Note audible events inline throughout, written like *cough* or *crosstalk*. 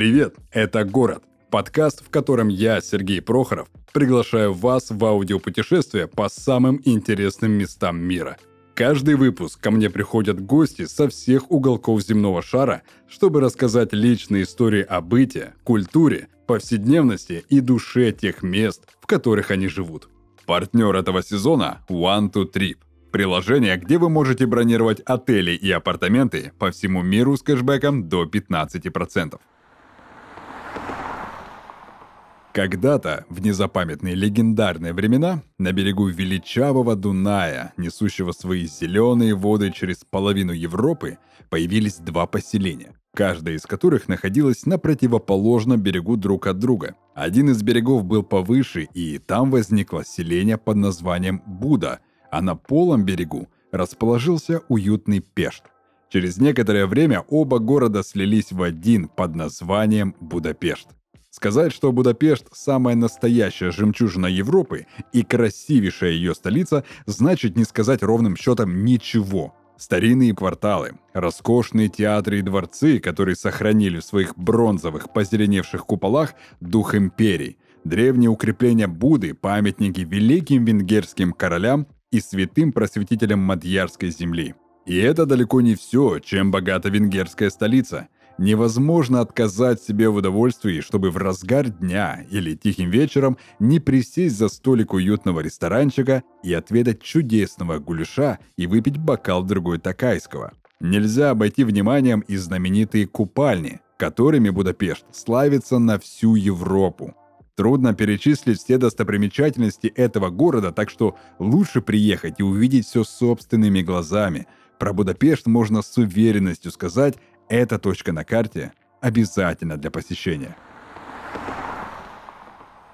Привет, это «Город» – подкаст, в котором я, Сергей Прохоров, приглашаю вас в аудиопутешествие по самым интересным местам мира. Каждый выпуск ко мне приходят гости со всех уголков земного шара, чтобы рассказать личные истории о быте, культуре, повседневности и душе тех мест, в которых они живут. Партнер этого сезона – One to Trip – приложение, где вы можете бронировать отели и апартаменты по всему миру с кэшбэком до 15%. Когда-то, в незапамятные легендарные времена, на берегу величавого Дуная, несущего свои зеленые воды через половину Европы, появились два поселения, каждое из которых находилось на противоположном берегу друг от друга. Один из берегов был повыше, и там возникло селение под названием Буда, а на полом берегу расположился уютный Пешт. Через некоторое время оба города слились в один под названием Будапешт. Сказать, что Будапешт – самая настоящая жемчужина Европы и красивейшая ее столица, значит не сказать ровным счетом ничего. Старинные кварталы, роскошные театры и дворцы, которые сохранили в своих бронзовых позеленевших куполах дух империй, древние укрепления Буды, памятники великим венгерским королям и святым просветителям Мадьярской земли. И это далеко не все, чем богата венгерская столица – Невозможно отказать себе в удовольствии, чтобы в разгар дня или тихим вечером не присесть за столик уютного ресторанчика и отведать чудесного гуляша и выпить бокал другой такайского. Нельзя обойти вниманием и знаменитые купальни, которыми Будапешт славится на всю Европу. Трудно перечислить все достопримечательности этого города, так что лучше приехать и увидеть все собственными глазами. Про Будапешт можно с уверенностью сказать, эта точка на карте обязательно для посещения.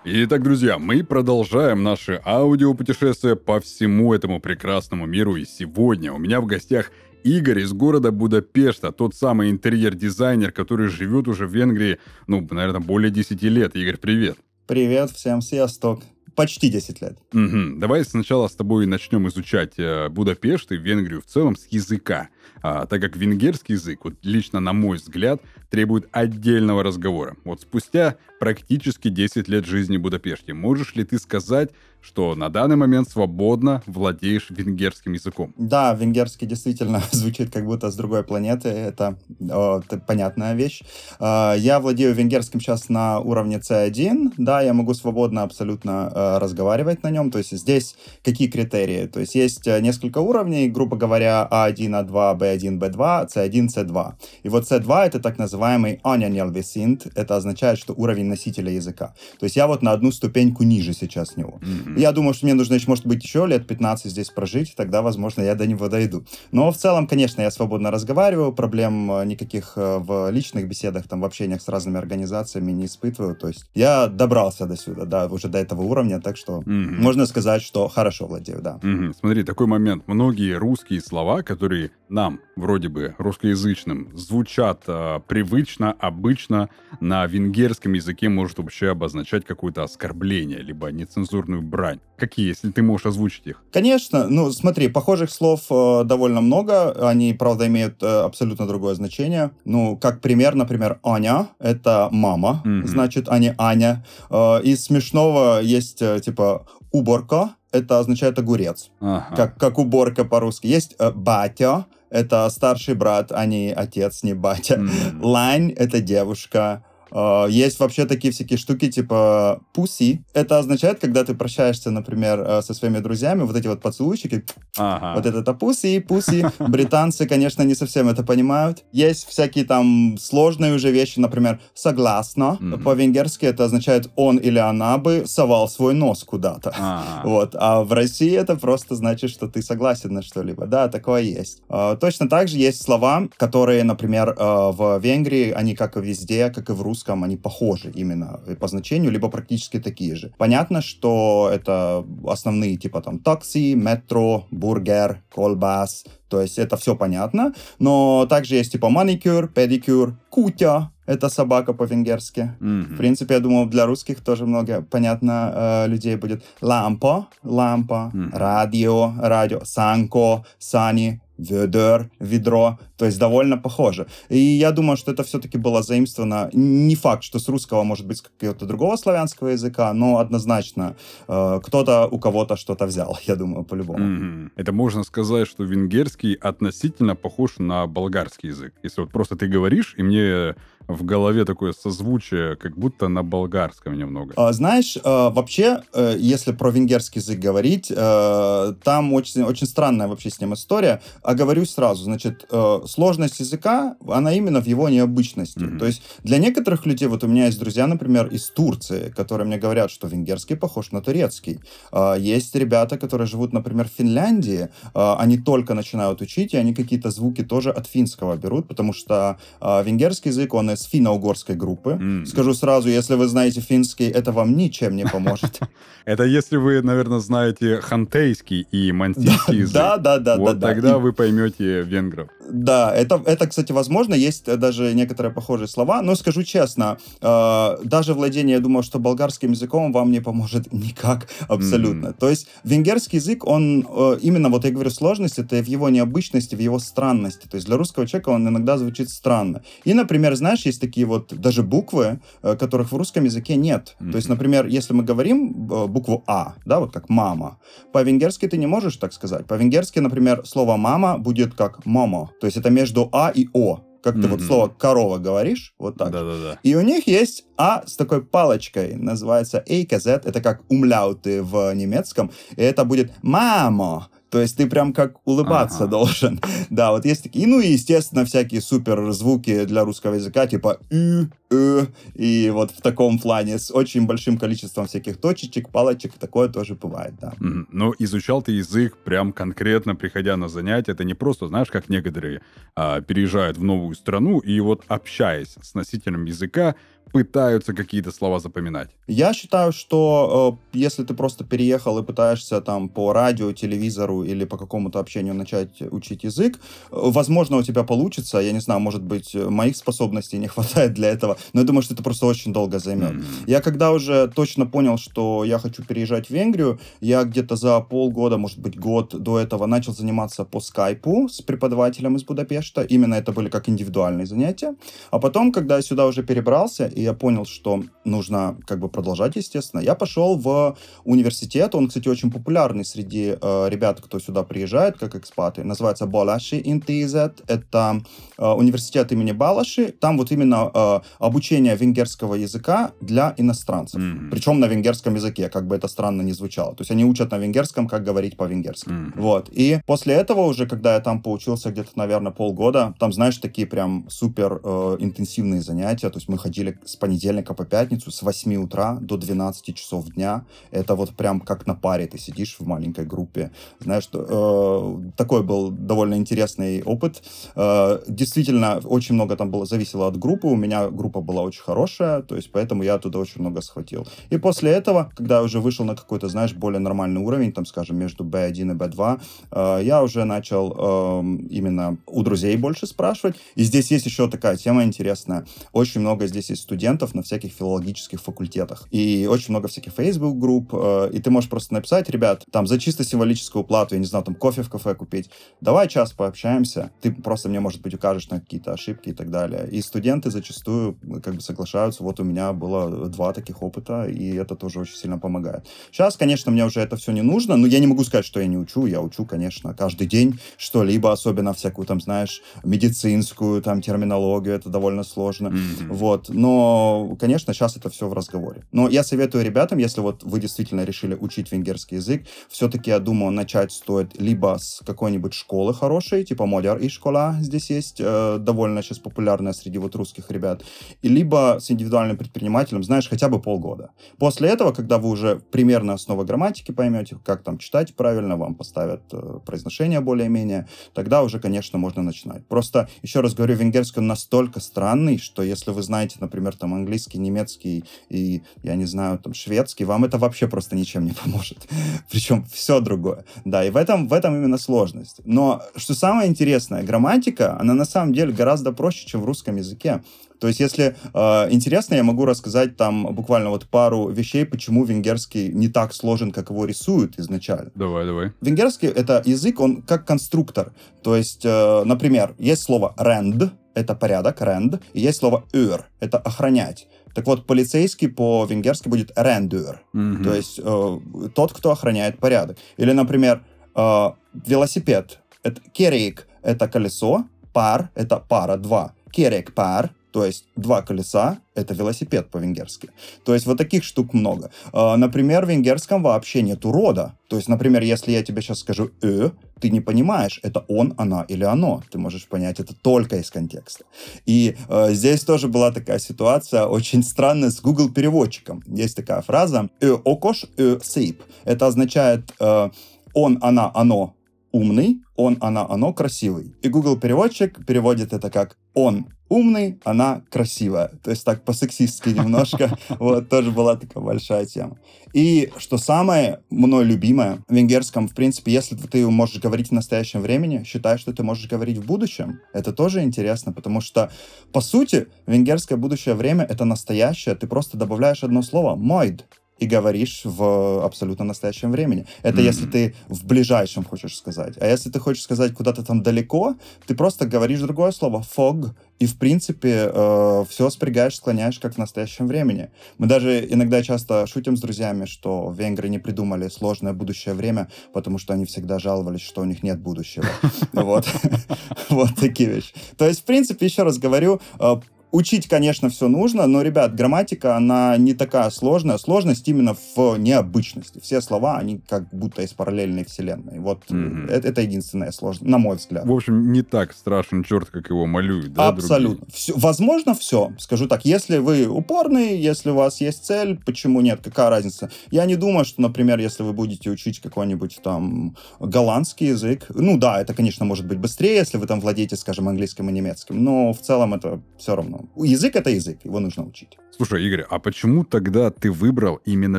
Итак, друзья, мы продолжаем наше аудиопутешествие по всему этому прекрасному миру. И сегодня у меня в гостях Игорь из города Будапешта, тот самый интерьер-дизайнер, который живет уже в Венгрии, ну, наверное, более 10 лет. Игорь, привет. Привет, всем сиасток. Почти 10 лет. Угу. Давай сначала с тобой начнем изучать э, Будапешт и Венгрию в целом с языка а, так как венгерский язык, вот лично на мой взгляд, требует отдельного разговора. Вот спустя практически 10 лет жизни в Будапеште, можешь ли ты сказать, что на данный момент свободно владеешь венгерским языком? Да, венгерский действительно *laughs* звучит как будто с другой планеты, это, о, это понятная вещь. Э, я владею венгерским сейчас на уровне C1, да, я могу свободно абсолютно э, разговаривать на нем, то есть здесь какие критерии? То есть есть э, несколько уровней, грубо говоря, А1, А2, B1, B2, C1, C2. И вот C2 это так называемый Anyanelvisint, это означает, что уровень носителя языка. То есть я вот на одну ступеньку ниже сейчас него. Mm-hmm. Я думаю, что мне нужно, может быть, еще лет 15 здесь прожить, тогда, возможно, я до него дойду. Но в целом, конечно, я свободно разговариваю, проблем э, никаких э, в личных беседах, там, в общениях с разными организациями не испытываю. То есть я добрался до сюда, да, уже до этого уровня, так что mm-hmm. можно сказать, что хорошо владею, да. Mm-hmm. Смотри, такой момент. Многие русские слова, которые нам, вроде бы русскоязычным, звучат э, привычно, обычно, на венгерском языке может вообще обозначать какое-то оскорбление, либо нецензурную брань. Какие, если ты можешь озвучить их? Конечно. Ну, смотри, похожих слов э, довольно много. Они, правда, имеют э, абсолютно другое значение. Ну, как пример, например, Аня — это мама, mm-hmm. значит, а не Аня. Э, из смешного есть, э, типа, уборка — это означает огурец. Ага. Как, как уборка по-русски. Есть э, батя — это старший брат, а не отец, не батя. Mm-hmm. Лань — это девушка. Uh, есть вообще такие всякие штуки, типа пуси. Это означает, когда ты прощаешься, например, uh, со своими друзьями, вот эти вот поцелуйчики. Ага. Вот это пуси, пуси. Британцы, конечно, не совсем это понимают. Есть всякие там сложные уже вещи, например, согласно. Mm-hmm. По-венгерски это означает он или она бы совал свой нос куда-то. Ага. Вот. А в России это просто значит, что ты согласен на что-либо. Да, такое есть. Uh, точно так же есть слова, которые, например, в Венгрии, они как и везде, как и в русском, русском, они похожи именно по значению, либо практически такие же. Понятно, что это основные типа там такси, метро, бургер, колбас, то есть это все понятно, но также есть типа маникюр, педикюр, кутя, это собака по-венгерски. Mm-hmm. В принципе, я думал, для русских тоже много понятно э, людей будет. Лампа, лампа, mm-hmm. радио, радио, санко, сани, ведер, ведро. То есть довольно похоже. И я думаю, что это все-таки было заимствовано. Не факт, что с русского может быть с какого-то другого славянского языка, но однозначно э, кто-то у кого-то что-то взял, *laughs* я думаю, по-любому. Mm-hmm. Это можно сказать, что венгерский относительно похож на болгарский язык. Если вот просто ты говоришь, и мне в голове такое созвучие, как будто на болгарском немного. А, знаешь, а, вообще, э, если про венгерский язык говорить, э, там очень, очень странная вообще с ним история. А говорю сразу, значит, э, сложность языка, она именно в его необычности. Mm-hmm. То есть для некоторых людей, вот у меня есть друзья, например, из Турции, которые мне говорят, что венгерский похож на турецкий. А, есть ребята, которые живут, например, в Финляндии, они только начинают учить, и они какие-то звуки тоже от финского берут, потому что венгерский язык, он с финно-угорской группы. Mm. Скажу сразу, если вы знаете финский, это вам ничем не поможет. *laughs* Это если вы, наверное, знаете хантейский и мантийский *laughs* язык. Да, да, да. Вот тогда вы поймете венгров. Да, это, это, кстати, возможно. Есть даже некоторые похожие слова. Но скажу честно, э, даже владение, я думаю, что болгарским языком вам не поможет *laughs* никак абсолютно. То есть венгерский язык, он э, именно, вот я говорю, сложность, это в его необычности, в его странности. То есть для русского человека он иногда звучит странно. И, например, знаешь, есть такие вот даже буквы, э, которых в русском языке нет. Mm-hmm. То есть, например, если мы говорим э, букву А, да, вот как мама, по-венгерски ты не можешь так сказать. По-венгерски, например, слово мама будет как момо. То есть это между А и О как mm-hmm. ты вот слово корова говоришь, вот так. Да-да-да. И у них есть А с такой палочкой, называется AKZ, это как умляуты в немецком, и это будет мамо. То есть ты прям как улыбаться ага. должен. *laughs* Да, вот есть такие. Ну и, естественно, всякие супер звуки для русского языка, типа «ü», «ы», и вот в таком плане с очень большим количеством всяких точечек, палочек, такое тоже бывает, да. Mm-hmm. Но изучал ты язык прям конкретно, приходя на занятия. Это не просто, знаешь, как некоторые а, переезжают в новую страну и вот общаясь с носителем языка, пытаются какие-то слова запоминать? Я считаю, что э, если ты просто переехал и пытаешься там по радио, телевизору или по какому-то общению начать учить язык, э, возможно, у тебя получится. Я не знаю, может быть, моих способностей не *laughs* хватает для этого, но я думаю, что это просто очень долго займет. Mm-hmm. Я когда уже точно понял, что я хочу переезжать в Венгрию, я где-то за полгода, может быть, год до этого начал заниматься по скайпу с преподавателем из Будапешта. Именно это были как индивидуальные занятия. А потом, когда я сюда уже перебрался, и я понял, что нужно как бы продолжать, естественно, я пошел в университет. Он, кстати, очень популярный среди э, ребят, кто сюда приезжает, как экспаты. Называется Балаши Интизет. Это э, университет имени Балаши. Там вот именно э, обучение венгерского языка для иностранцев. Mm-hmm. Причем на венгерском языке, как бы это странно не звучало. То есть они учат на венгерском, как говорить по-венгерски. Mm-hmm. Вот. И после этого уже, когда я там поучился где-то, наверное, полгода, там, знаешь, такие прям супер э, интенсивные занятия. То есть мы ходили с понедельника по пятницу с 8 утра до 12 часов дня. Это вот прям как на паре ты сидишь в маленькой группе. Знаешь, э, такой был довольно интересный опыт. Э, действительно, очень много там было зависело от группы. У меня группа была очень хорошая, то есть поэтому я оттуда очень много схватил. И после этого, когда я уже вышел на какой-то, знаешь, более нормальный уровень, там, скажем, между B1 и B2, э, я уже начал э, именно у друзей больше спрашивать. И здесь есть еще такая тема интересная. Очень много здесь есть студентов на всяких филологических факультетах. И очень много всяких Facebook-групп, э, и ты можешь просто написать, ребят, там, за чисто символическую плату, я не знаю, там, кофе в кафе купить, давай час пообщаемся, ты просто мне, может быть, укажешь на какие-то ошибки и так далее. И студенты зачастую как бы соглашаются, вот у меня было два таких опыта, и это тоже очень сильно помогает. Сейчас, конечно, мне уже это все не нужно, но я не могу сказать, что я не учу, я учу, конечно, каждый день что-либо, особенно всякую там, знаешь, медицинскую там терминологию, это довольно сложно, mm-hmm. вот, но конечно, сейчас это все в разговоре. Но я советую ребятам, если вот вы действительно решили учить венгерский язык, все-таки, я думаю, начать стоит либо с какой-нибудь школы хорошей, типа Модяр и школа здесь есть, э, довольно сейчас популярная среди вот русских ребят, и либо с индивидуальным предпринимателем, знаешь, хотя бы полгода. После этого, когда вы уже примерно основы грамматики поймете, как там читать правильно, вам поставят э, произношение более-менее, тогда уже, конечно, можно начинать. Просто, еще раз говорю, венгерский он настолько странный, что если вы знаете, например, там английский, немецкий и, я не знаю, там шведский, вам это вообще просто ничем не поможет. *laughs* Причем все другое. Да, и в этом, в этом именно сложность. Но что самое интересное, грамматика, она на самом деле гораздо проще, чем в русском языке. То есть, если э, интересно, я могу рассказать там буквально вот пару вещей, почему венгерский не так сложен, как его рисуют изначально. Давай, давай. Венгерский — это язык, он как конструктор. То есть, э, например, есть слово «rend», это порядок, «rend», и есть слово «ur», это «охранять». Так вот, полицейский по-венгерски будет «render», mm-hmm. то есть э, тот, кто охраняет порядок. Или, например, э, велосипед — это «керейк» — это колесо, «пар» — это пара, два. «Керейк пар» То есть два колеса — это велосипед по-венгерски. То есть вот таких штук много. А, например, в венгерском вообще нету рода. То есть, например, если я тебе сейчас скажу «э», ты не понимаешь, это он, она или оно. Ты можешь понять это только из контекста. И э, здесь тоже была такая ситуация очень странная с Google переводчиком. Есть такая фраза «э окош, э сейп». Это означает э, он, она, оно умный, он, она, оно красивый. И Google переводчик переводит это как он умный, она красивая. То есть так по-сексистски немножко. *laughs* Вот, тоже была такая большая тема. И что самое мной любимое в венгерском, в принципе, если ты можешь говорить в настоящем времени, считай, что ты можешь говорить в будущем. Это тоже интересно, потому что, по сути, венгерское будущее время — это настоящее. Ты просто добавляешь одно слово — «мойд» и говоришь в абсолютно настоящем времени. Это mm-hmm. если ты в ближайшем хочешь сказать. А если ты хочешь сказать куда-то там далеко, ты просто говоришь другое слово fog, и в принципе э, все спрягаешь, склоняешь как в настоящем времени. Мы даже иногда часто шутим с друзьями, что венгры не придумали сложное будущее время, потому что они всегда жаловались, что у них нет будущего. *laughs* Вот. *laughs* Вот такие вещи. То есть, в принципе, еще раз говорю, э, Учить, конечно, все нужно, но, ребят, грамматика, она не такая сложная. Сложность именно в необычности. Все слова, они как будто из параллельной вселенной. Вот mm-hmm. это, это единственное сложное, на мой взгляд. В общем, не так страшен черт, как его малюют, да? Абсолютно. Все, возможно, все. Скажу так, если вы упорный, если у вас есть цель, почему нет, какая разница? Я не думаю, что, например, если вы будете учить какой-нибудь там голландский язык, ну да, это, конечно, может быть быстрее, если вы там владеете, скажем, английским и немецким, но в целом это все равно Язык — это язык, его нужно учить. Слушай, Игорь, а почему тогда ты выбрал именно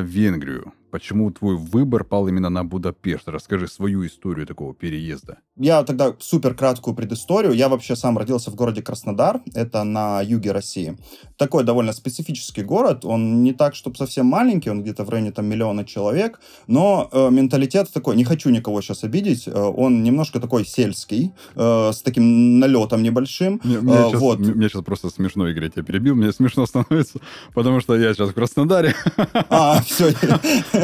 Венгрию? Почему твой выбор пал именно на Будапешт? Расскажи свою историю такого переезда. Я тогда супер краткую предысторию. Я вообще сам родился в городе Краснодар, это на юге России. Такой довольно специфический город, он не так, чтобы совсем маленький, он где-то в районе там миллиона человек, но э, менталитет такой, не хочу никого сейчас обидеть, э, он немножко такой сельский, э, с таким налетом небольшим. Мне, мне, э, сейчас, вот. мне сейчас просто смешно, Игорь, я тебя перебил, мне смешно становится, *laughs* потому что я сейчас в Краснодаре. А, *laughs* все.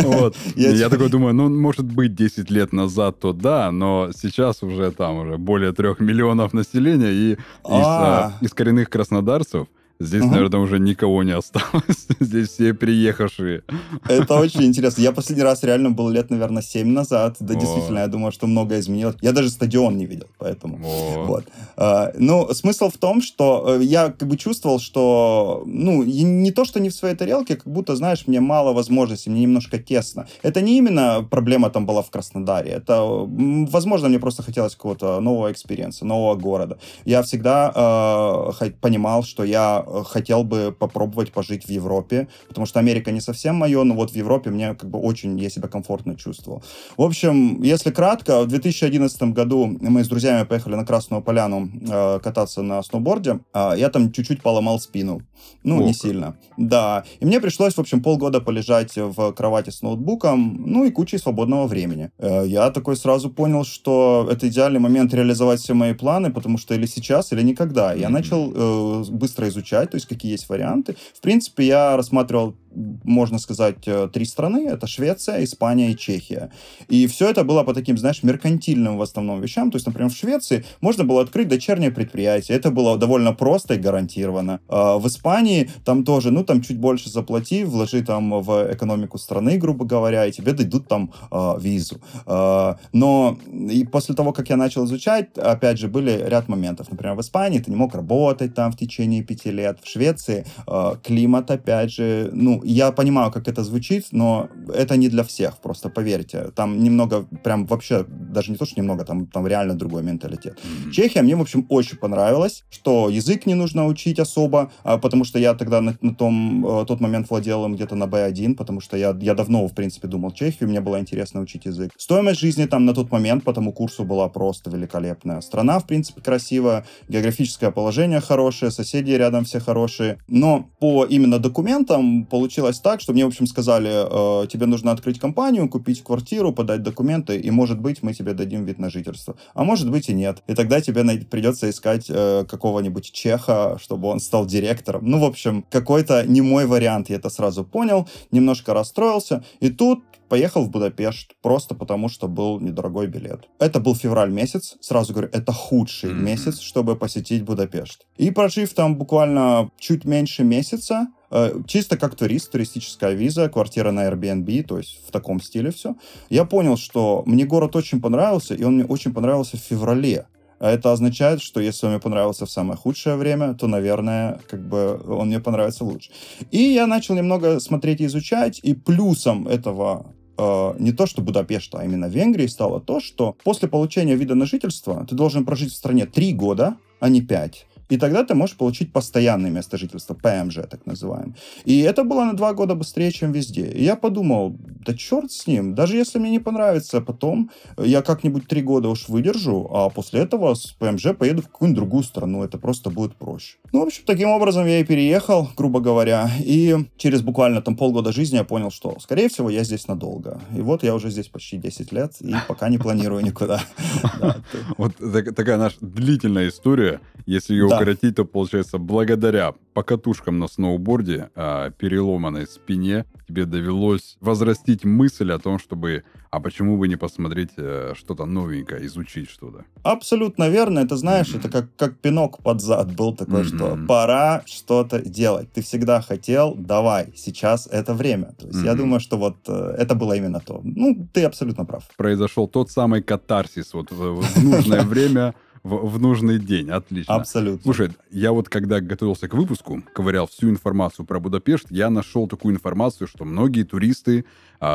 Вот. *laughs* Я, я такой думаю, ну, может быть, 10 лет назад, то да, но сейчас уже там уже более трех миллионов населения, и из, а, из коренных краснодарцев Здесь, угу. наверное, уже никого не осталось. *laughs* Здесь все приехавшие. Это очень интересно. Я последний раз реально был лет, наверное, 7 назад. Да, О. действительно, я думаю, что многое изменилось. Я даже стадион не видел, поэтому. О. Вот. А, ну, смысл в том, что э, я как бы чувствовал, что, ну, не то, что не в своей тарелке, как будто, знаешь, мне мало возможностей, мне немножко тесно. Это не именно проблема там была в Краснодаре. Это, возможно, мне просто хотелось какого-то нового experience а, нового города. Я всегда э, понимал, что я хотел бы попробовать пожить в Европе, потому что Америка не совсем мое, но вот в Европе мне как бы очень я себя комфортно чувствовал. В общем, если кратко, в 2011 году мы с друзьями поехали на Красную Поляну э, кататься на сноуборде. Э, я там чуть-чуть поломал спину. Ну, О, не сильно. Да. И мне пришлось, в общем, полгода полежать в кровати с ноутбуком, ну и кучей свободного времени. Э, я такой сразу понял, что это идеальный момент реализовать все мои планы, потому что или сейчас, или никогда. Я начал э, быстро изучать изучать, то есть какие есть варианты. В принципе, я рассматривал можно сказать, э, три страны. Это Швеция, Испания и Чехия. И все это было по таким, знаешь, меркантильным в основном вещам. То есть, например, в Швеции можно было открыть дочернее предприятие. Это было довольно просто и гарантированно. А в Испании там тоже, ну, там чуть больше заплати, вложи там в экономику страны, грубо говоря, и тебе дадут там э, визу. Э, но и после того, как я начал изучать, опять же, были ряд моментов. Например, в Испании ты не мог работать там в течение пяти лет. В Швеции э, климат, опять же, ну, я понимаю, как это звучит, но это не для всех, просто поверьте. Там немного, прям вообще, даже не то, что немного, там, там реально другой менталитет. Mm-hmm. Чехия мне, в общем, очень понравилась, что язык не нужно учить особо, а, потому что я тогда на, на том, э, тот момент владел им где-то на B1, потому что я, я давно, в принципе, думал Чехию, мне было интересно учить язык. Стоимость жизни там на тот момент по тому курсу была просто великолепная. Страна, в принципе, красивая, географическое положение хорошее, соседи рядом все хорошие. Но по именно документам получилось так, что мне, в общем, сказали, э, тебе нужно открыть компанию, купить квартиру, подать документы, и, может быть, мы тебе дадим вид на жительство. А может быть и нет. И тогда тебе придется искать э, какого-нибудь чеха, чтобы он стал директором. Ну, в общем, какой-то не мой вариант, я это сразу понял, немножко расстроился. И тут поехал в Будапешт просто потому, что был недорогой билет. Это был февраль месяц, сразу говорю, это худший mm-hmm. месяц, чтобы посетить Будапешт. И прожив там буквально чуть меньше месяца, э, чисто как турист, туристическая виза, квартира на Airbnb, то есть в таком стиле все, я понял, что мне город очень понравился, и он мне очень понравился в феврале. А это означает, что если он мне понравился в самое худшее время, то, наверное, как бы он мне понравится лучше. И я начал немного смотреть и изучать, и плюсом этого э, не то что Будапешта, а именно Венгрии стало то, что после получения вида на жительство ты должен прожить в стране три года, а не пять. И тогда ты можешь получить постоянное место жительства, ПМЖ так называемый. И это было на два года быстрее, чем везде. И я подумал, да черт с ним, даже если мне не понравится потом, я как-нибудь три года уж выдержу, а после этого с ПМЖ поеду в какую-нибудь другую страну, это просто будет проще. Ну, в общем, таким образом я и переехал, грубо говоря, и через буквально там полгода жизни я понял, что, скорее всего, я здесь надолго. И вот я уже здесь почти 10 лет, и пока не планирую никуда. *laughs* Вот такая наша длительная история, если ее укоротить, то получается, благодаря покатушкам на сноуборде, а, переломанной спине, тебе довелось возрастить мысль о том, чтобы, а почему бы не посмотреть э, что-то новенькое, изучить что-то? Абсолютно верно. Это, знаешь, mm-hmm. это как, как пинок под зад был такой, mm-hmm. что пора что-то делать. Ты всегда хотел, давай, сейчас это время. То есть mm-hmm. я думаю, что вот э, это было именно то. Ну, ты абсолютно прав. Произошел тот самый катарсис вот в, в нужное *laughs* время в, в нужный день. Отлично. Абсолютно. Слушай, я вот когда готовился к выпуску, ковырял всю информацию про Будапешт, я нашел такую информацию, что многие туристы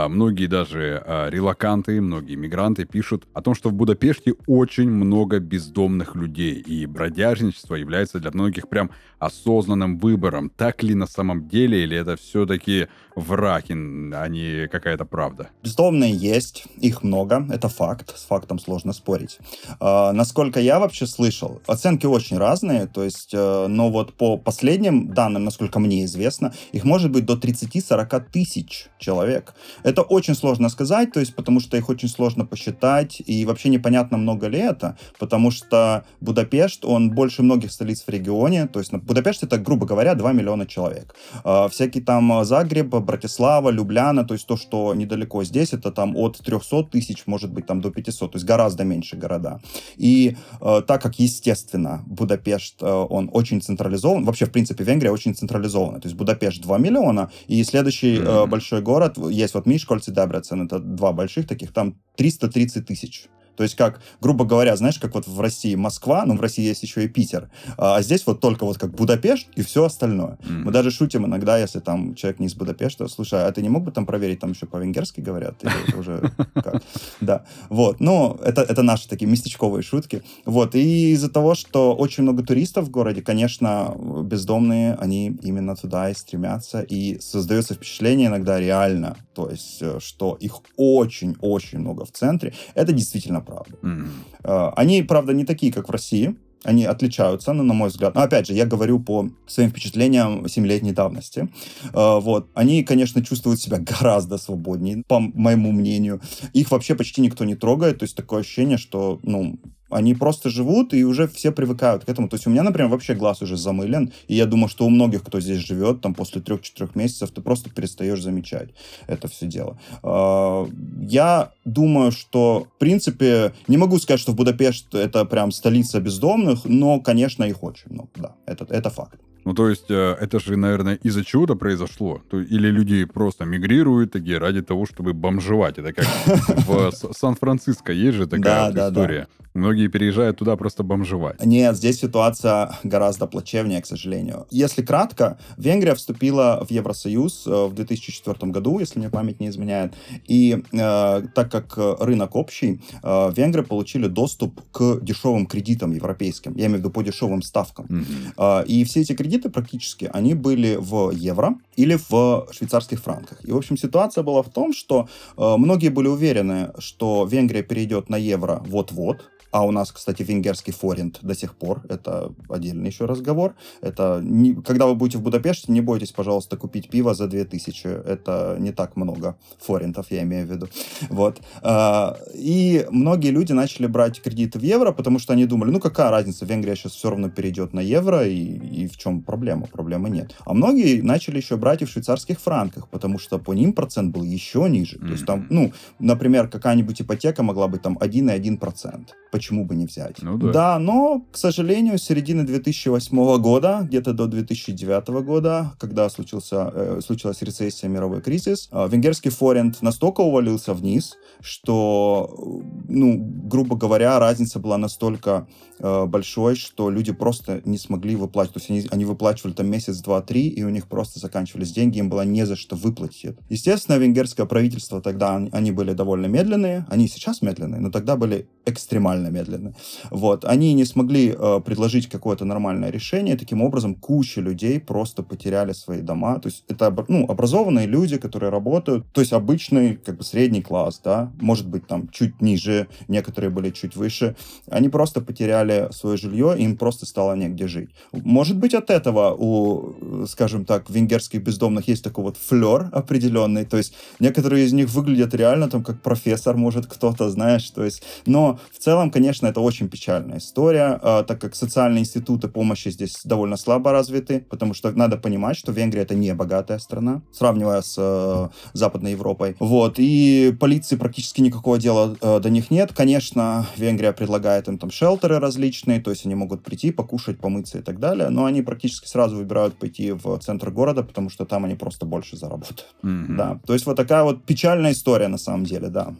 многие даже а, релаканты, многие мигранты пишут о том, что в Будапеште очень много бездомных людей, и бродяжничество является для многих прям осознанным выбором. Так ли на самом деле, или это все-таки враг, а не какая-то правда? Бездомные есть, их много, это факт, с фактом сложно спорить. А, насколько я вообще слышал, оценки очень разные, то есть, э, но вот по последним данным, насколько мне известно, их может быть до 30-40 тысяч человек. Это очень сложно сказать, то есть потому что их очень сложно посчитать, и вообще непонятно, много ли это, потому что Будапешт, он больше многих столиц в регионе, то есть Будапешт это, грубо говоря, 2 миллиона человек. А, всякие там Загреб, Братислава, Любляна, то есть то, что недалеко здесь, это там от 300 тысяч, может быть, там до 500, то есть гораздо меньше города. И э, так как, естественно, Будапешт, он очень централизован, вообще, в принципе, Венгрия очень централизована, то есть Будапешт 2 миллиона, и следующий mm-hmm. большой город, есть вот Мишкольц и Дебрецен, это два больших таких, там 330 тысяч то есть как, грубо говоря, знаешь, как вот в России Москва, но в России есть еще и Питер, а, а здесь вот только вот как Будапешт и все остальное. Mm-hmm. Мы даже шутим иногда, если там человек не из Будапешта, слушай, а ты не мог бы там проверить, там еще по-венгерски говорят? Или *laughs* уже как? Да. Вот. Ну, это, это наши такие местечковые шутки. Вот. И из-за того, что очень много туристов в городе, конечно, бездомные, они именно туда и стремятся. И создается впечатление иногда реально, то есть, э, что их очень-очень много в центре. Это действительно правда. Mm-hmm. Они, правда, не такие, как в России. Они отличаются, но, на мой взгляд. Но, опять же, я говорю по своим впечатлениям семилетней давности. А, вот. Они, конечно, чувствуют себя гораздо свободнее, по моему мнению. Их вообще почти никто не трогает. То есть такое ощущение, что, ну, они просто живут, и уже все привыкают к этому. То есть у меня, например, вообще глаз уже замылен, и я думаю, что у многих, кто здесь живет, там после трех-четырех месяцев, ты просто перестаешь замечать это все дело. А, я думаю, что, в принципе, не могу сказать, что в Будапешт это прям столица бездомных, но, конечно, их очень много, да, это, это факт. Ну, то есть, э, это же, наверное, из-за чего-то произошло. Или люди просто мигрируют такие ради того, чтобы бомжевать. Это как *laughs* в Сан-Франциско есть же такая да, история. Да, да. Многие переезжают туда просто бомжевать. Нет, здесь ситуация гораздо плачевнее, к сожалению. Если кратко, Венгрия вступила в Евросоюз э, в 2004 году, если мне память не изменяет. И э, так как рынок общий, э, венгры получили доступ к дешевым кредитам европейским. Я имею в виду по дешевым ставкам. Mm-hmm. Э, и все эти кредиты практически, они были в евро или в швейцарских франках. И, в общем, ситуация была в том, что э, многие были уверены, что Венгрия перейдет на евро вот-вот, а у нас, кстати, венгерский форинт до сих пор. Это отдельный еще разговор. Это не, когда вы будете в Будапеште, не бойтесь, пожалуйста, купить пиво за 2000. Это не так много форинтов, я имею в виду. Вот. А, и многие люди начали брать кредиты в евро, потому что они думали, ну какая разница, Венгрия сейчас все равно перейдет на евро, и, и в чем проблема? Проблемы нет. А многие начали еще брать и в швейцарских франках, потому что по ним процент был еще ниже. Mm-hmm. То есть там, ну, например, какая-нибудь ипотека могла быть там 1,1% почему бы не взять? Ну да. Да, но, к сожалению, с середины 2008 года, где-то до 2009 года, когда случился, э, случилась рецессия, мировой кризис, э, венгерский форинт настолько увалился вниз, что, ну, грубо говоря, разница была настолько э, большой, что люди просто не смогли выплачивать. То есть они, они выплачивали там месяц, два, три, и у них просто заканчивались деньги, им было не за что выплатить это. Естественно, венгерское правительство тогда, они были довольно медленные, они сейчас медленные, но тогда были экстремально медленные. Вот. Они не смогли э, предложить какое-то нормальное решение, таким образом куча людей просто потеряли свои дома. То есть это ну, образованные люди, которые работают, то есть обычный как бы средний класс, да, может быть там чуть ниже, некоторые были чуть выше. Они просто потеряли свое жилье, им просто стало негде жить. Может быть от этого у, скажем так, венгерских бездомных есть такой вот флер определенный, то есть некоторые из них выглядят реально там как профессор, может кто-то, знаешь, то есть, но в целом, конечно, это очень печальная история, э, так как социальные институты помощи здесь довольно слабо развиты, потому что надо понимать, что Венгрия это не богатая страна, сравнивая с э, Западной Европой. Вот, и полиции практически никакого дела э, до них нет. Конечно, Венгрия предлагает им там шелтеры различные, то есть они могут прийти, покушать, помыться и так далее, но они практически сразу выбирают пойти в центр города, потому что там они просто больше заработают. Mm-hmm. Да, то есть вот такая вот печальная история на самом деле, да.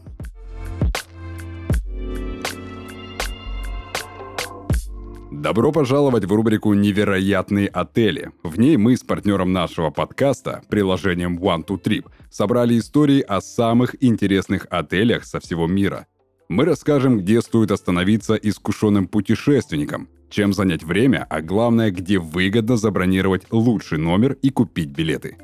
Добро пожаловать в рубрику «Невероятные отели». В ней мы с партнером нашего подкаста, приложением One to Trip, собрали истории о самых интересных отелях со всего мира. Мы расскажем, где стоит остановиться искушенным путешественникам, чем занять время, а главное, где выгодно забронировать лучший номер и купить билеты.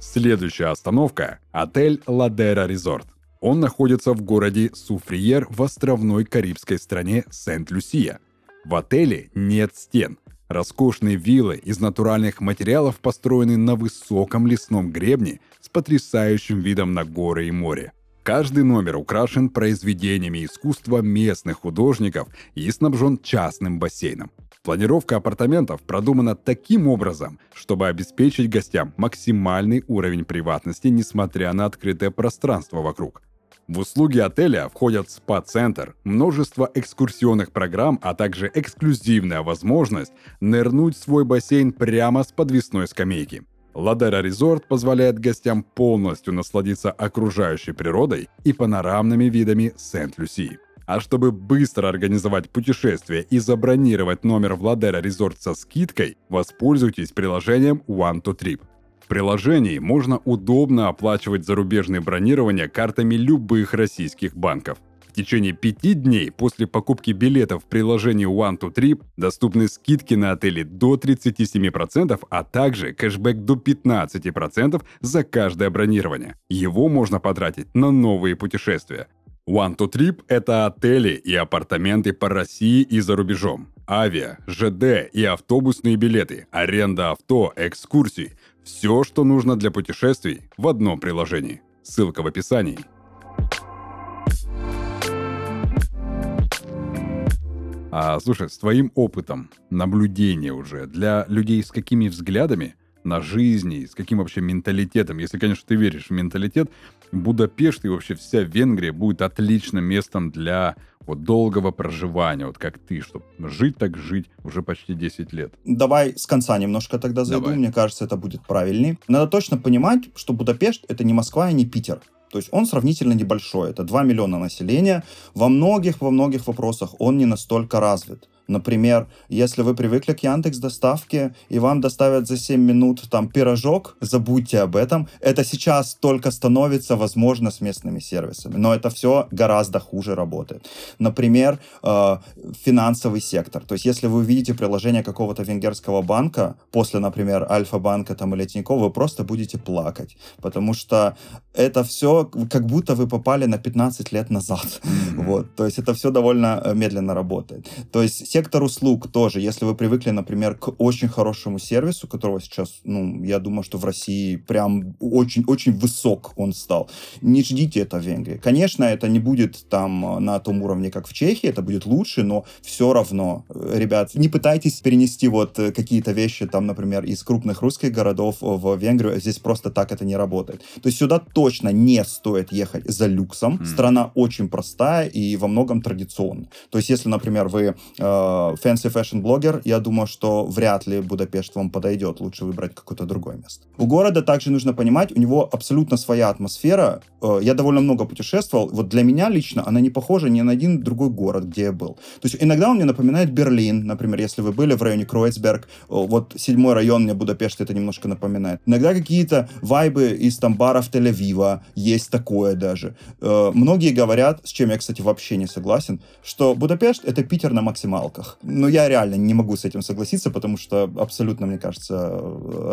Следующая остановка – отель Ладера Резорт. Он находится в городе Суфриер в островной карибской стране Сент-Люсия. В отеле нет стен. Роскошные виллы из натуральных материалов построены на высоком лесном гребне с потрясающим видом на горы и море. Каждый номер украшен произведениями искусства местных художников и снабжен частным бассейном. Планировка апартаментов продумана таким образом, чтобы обеспечить гостям максимальный уровень приватности, несмотря на открытое пространство вокруг. В услуги отеля входят спа-центр, множество экскурсионных программ, а также эксклюзивная возможность нырнуть в свой бассейн прямо с подвесной скамейки. Ладера Резорт позволяет гостям полностью насладиться окружающей природой и панорамными видами Сент-Люсии. А чтобы быстро организовать путешествие и забронировать номер в Ладера Резорт со скидкой, воспользуйтесь приложением One to Trip – приложении можно удобно оплачивать зарубежные бронирования картами любых российских банков. В течение пяти дней после покупки билетов в приложении One to Trip доступны скидки на отели до 37%, а также кэшбэк до 15% за каждое бронирование. Его можно потратить на новые путешествия. One to Trip – это отели и апартаменты по России и за рубежом. Авиа, ЖД и автобусные билеты, аренда авто, экскурсии – все, что нужно для путешествий в одном приложении. Ссылка в описании. А слушай, с твоим опытом наблюдения уже для людей с какими взглядами на жизни, с каким вообще менталитетом. Если, конечно, ты веришь в менталитет, Будапешт и вообще вся Венгрия будет отличным местом для вот долгого проживания, вот как ты, чтобы жить так жить уже почти 10 лет. Давай с конца немножко тогда зайду, Давай. мне кажется, это будет правильней. Надо точно понимать, что Будапешт — это не Москва и не Питер. То есть он сравнительно небольшой, это 2 миллиона населения. Во многих, во многих вопросах он не настолько развит. Например, если вы привыкли к Яндекс доставке и вам доставят за 7 минут там пирожок, забудьте об этом. Это сейчас только становится возможно с местными сервисами, но это все гораздо хуже работает. Например, э, финансовый сектор. То есть если вы увидите приложение какого-то венгерского банка после, например, Альфа-банка там или Тинькофф, вы просто будете плакать, потому что это все как будто вы попали на 15 лет назад. Mm-hmm. Вот. То есть это все довольно э, медленно работает. То есть Сектор услуг тоже. Если вы привыкли, например, к очень хорошему сервису, которого сейчас, ну, я думаю, что в России прям очень-очень высок он стал. Не ждите это в Венгрии. Конечно, это не будет там э, на том уровне, как в Чехии, это будет лучше, но все равно, э, ребят, не пытайтесь перенести вот э, какие-то вещи там, например, из крупных русских городов в Венгрию. Здесь просто так это не работает. То есть сюда точно не стоит ехать за люксом. Mm. Страна очень простая и во многом традиционная. То есть если, например, вы fashion блогер, я думаю, что вряд ли Будапешт вам подойдет. Лучше выбрать какое-то другое место. У города также нужно понимать, у него абсолютно своя атмосфера. Э, я довольно много путешествовал. Вот для меня лично она не похожа ни на один другой город, где я был. То есть иногда он мне напоминает Берлин, например, если вы были в районе Кроицберг, вот седьмой район мне Будапешт это немножко напоминает. Иногда какие-то вайбы из там баров Тель-Авива, есть такое даже. Э, многие говорят, с чем я, кстати, вообще не согласен, что Будапешт это Питер на максималках рамках. Но я реально не могу с этим согласиться, потому что абсолютно, мне кажется,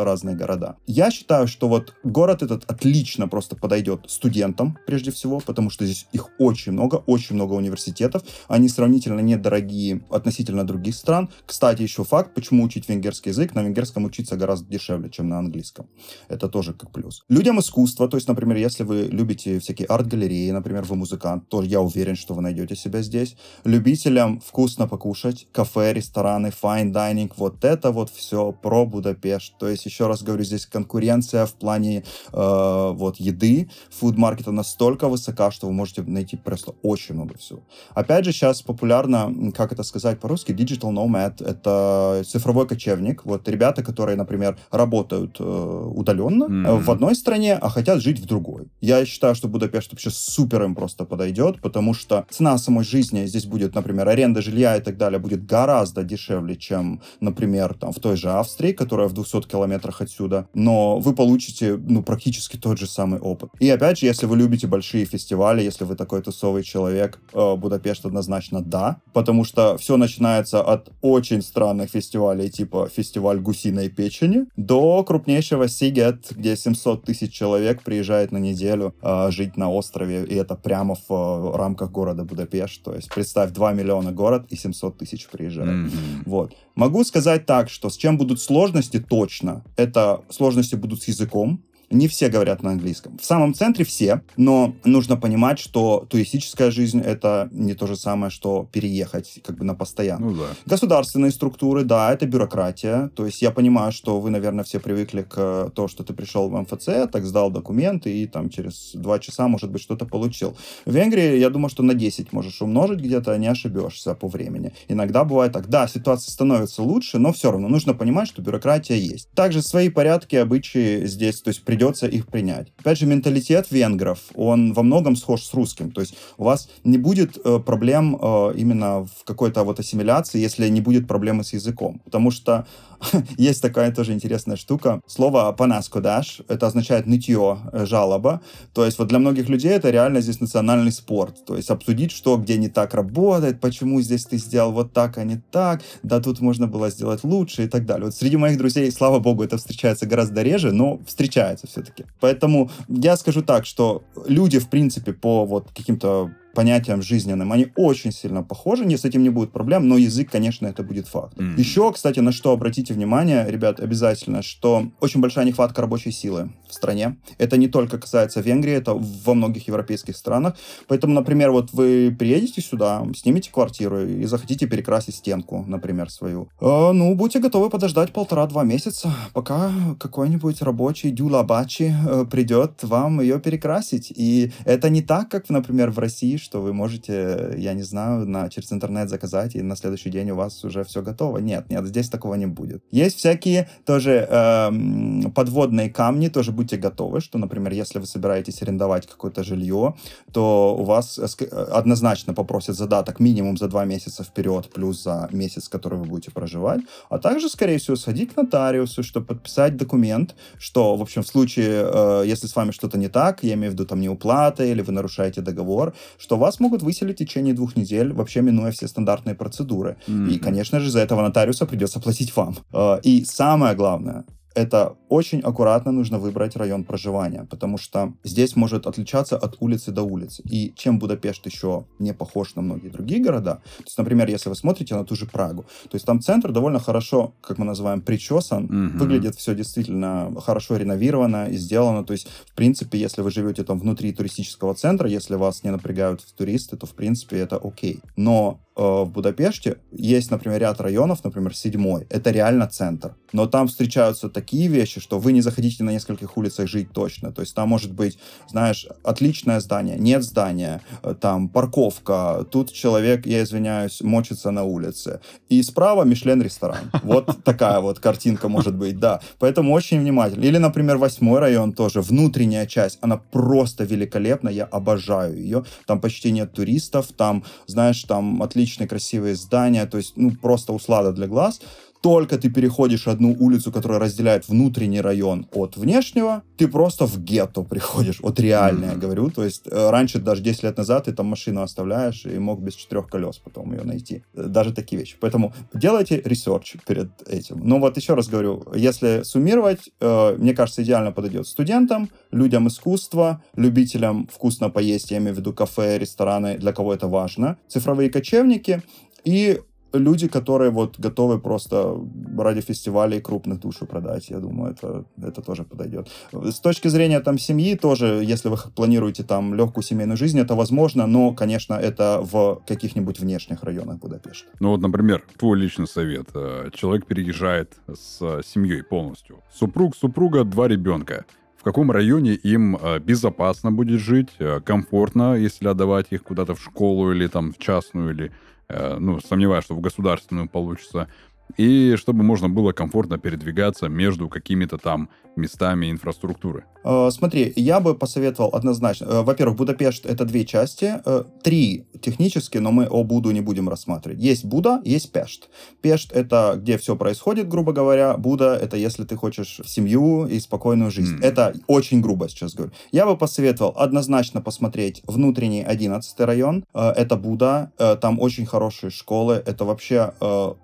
разные города. Я считаю, что вот город этот отлично просто подойдет студентам, прежде всего, потому что здесь их очень много, очень много университетов. Они сравнительно недорогие относительно других стран. Кстати, еще факт, почему учить венгерский язык. На венгерском учиться гораздо дешевле, чем на английском. Это тоже как плюс. Людям искусства, то есть, например, если вы любите всякие арт-галереи, например, вы музыкант, то я уверен, что вы найдете себя здесь. Любителям вкусно покушать, кушать, кафе, рестораны, fine dining, вот это вот все про Будапешт. То есть, еще раз говорю, здесь конкуренция в плане э, вот еды, фуд-маркета настолько высока, что вы можете найти просто очень много всего. Опять же, сейчас популярно, как это сказать по-русски, digital nomad, это цифровой кочевник. Вот ребята, которые, например, работают э, удаленно mm-hmm. в одной стране, а хотят жить в другой. Я считаю, что Будапешт вообще супер им просто подойдет, потому что цена самой жизни здесь будет, например, аренда жилья и так далее, будет гораздо дешевле, чем, например, там, в той же Австрии, которая в 200 километрах отсюда, но вы получите, ну, практически тот же самый опыт. И опять же, если вы любите большие фестивали, если вы такой тусовый человек, э, Будапешт однозначно да, потому что все начинается от очень странных фестивалей, типа фестиваль гусиной печени, до крупнейшего Сигет, где 700 тысяч человек приезжает на неделю э, жить на острове, и это прямо в э, рамках города Будапешт. То есть представь, 2 миллиона город и 700 тысяч тысяч приезжает. Mm-hmm. Вот. Могу сказать так, что с чем будут сложности точно, это сложности будут с языком, не все говорят на английском. В самом центре все, но нужно понимать, что туристическая жизнь — это не то же самое, что переехать как бы на постоянно. Ну, да. Государственные структуры, да, это бюрократия. То есть я понимаю, что вы, наверное, все привыкли к тому, что ты пришел в МФЦ, так сдал документы и там через два часа, может быть, что-то получил. В Венгрии, я думаю, что на 10 можешь умножить где-то, не ошибешься по времени. Иногда бывает так. Да, ситуация становится лучше, но все равно нужно понимать, что бюрократия есть. Также свои порядки, обычаи здесь, то есть придет придется их принять. Опять же, менталитет венгров, он во многом схож с русским. То есть у вас не будет э, проблем э, именно в какой-то вот ассимиляции, если не будет проблемы с языком. Потому что *laughs* есть такая тоже интересная штука. Слово «панаскодаш» — это означает нытье, э, жалоба. То есть вот для многих людей это реально здесь национальный спорт. То есть обсудить, что где не так работает, почему здесь ты сделал вот так, а не так, да тут можно было сделать лучше и так далее. Вот среди моих друзей, слава богу, это встречается гораздо реже, но встречается все-таки. Поэтому я скажу так, что люди, в принципе, по вот каким-то понятиям жизненным, они очень сильно похожи, не, с этим не будет проблем, но язык, конечно, это будет факт. Mm. Еще, кстати, на что обратите внимание, ребят, обязательно, что очень большая нехватка рабочей силы в стране. Это не только касается Венгрии, это во многих европейских странах. Поэтому, например, вот вы приедете сюда, снимете квартиру и захотите перекрасить стенку, например, свою. Э, ну, будьте готовы подождать полтора-два месяца, пока какой-нибудь рабочий дюлабачи э, придет вам ее перекрасить. И это не так, как, например, в России, что вы можете, я не знаю, на, через интернет заказать, и на следующий день у вас уже все готово. Нет, нет, здесь такого не будет. Есть всякие тоже э, подводные камни, тоже будьте готовы, что, например, если вы собираетесь арендовать какое-то жилье, то у вас э, однозначно попросят задаток минимум за два месяца вперед, плюс за месяц, который вы будете проживать, а также, скорее всего, сходить к нотариусу, чтобы подписать документ, что, в общем, в случае, э, если с вами что-то не так, я имею в виду там неуплата или вы нарушаете договор, что вас могут выселить в течение двух недель, вообще минуя все стандартные процедуры. Mm-hmm. И, конечно же, за этого нотариуса придется платить вам. Э, и самое главное, это очень аккуратно нужно выбрать район проживания, потому что здесь может отличаться от улицы до улицы. И чем Будапешт еще не похож на многие другие города, то есть, например, если вы смотрите на ту же Прагу, то есть там центр довольно хорошо, как мы называем, причесан, mm-hmm. выглядит все действительно хорошо реновировано и сделано, то есть, в принципе, если вы живете там внутри туристического центра, если вас не напрягают туристы, то, в принципе, это окей. Но в Будапеште есть, например, ряд районов, например, седьмой, это реально центр, но там встречаются такие вещи, что вы не захотите на нескольких улицах жить точно. То есть там может быть, знаешь, отличное здание, нет здания, э, там парковка, тут человек, я извиняюсь, мочится на улице. И справа Мишлен-ресторан. *laughs* Вот такая вот картинка может быть, да. Поэтому очень внимательно. Или, например, восьмой район тоже, внутренняя часть, она просто великолепна, я обожаю ее. Там почти нет туристов, там, знаешь, там отличные красивые здания, то есть, ну, просто услада для глаз только ты переходишь одну улицу, которая разделяет внутренний район от внешнего, ты просто в гетто приходишь. Вот реально, mm-hmm. я говорю. То есть э, раньше, даже 10 лет назад, ты там машину оставляешь и мог без четырех колес потом ее найти. Э, даже такие вещи. Поэтому делайте research перед этим. Но вот еще раз говорю, если суммировать, э, мне кажется, идеально подойдет студентам, людям искусства, любителям вкусно поесть, я имею в виду кафе, рестораны, для кого это важно, цифровые кочевники и люди, которые вот готовы просто ради фестивалей крупных душу продать. Я думаю, это, это тоже подойдет. С точки зрения там семьи тоже, если вы планируете там легкую семейную жизнь, это возможно, но, конечно, это в каких-нибудь внешних районах Будапешта. Ну вот, например, твой личный совет. Э, человек переезжает с семьей полностью. Супруг, супруга, два ребенка в каком районе им э, безопасно будет жить, э, комфортно, если отдавать их куда-то в школу или там в частную, или Э, ну, сомневаюсь, что в государственную получится, и чтобы можно было комфортно передвигаться между какими-то там местами инфраструктуры? Э, смотри, я бы посоветовал однозначно. Э, во-первых, Будапешт — это две части. Э, три технически, но мы о Буду не будем рассматривать. Есть Буда, есть Пешт. Пешт — это где все происходит, грубо говоря. Буда — это если ты хочешь семью и спокойную жизнь. Mm. Это очень грубо сейчас говорю. Я бы посоветовал однозначно посмотреть внутренний 11 район. Это Буда. Там очень хорошие школы. Это вообще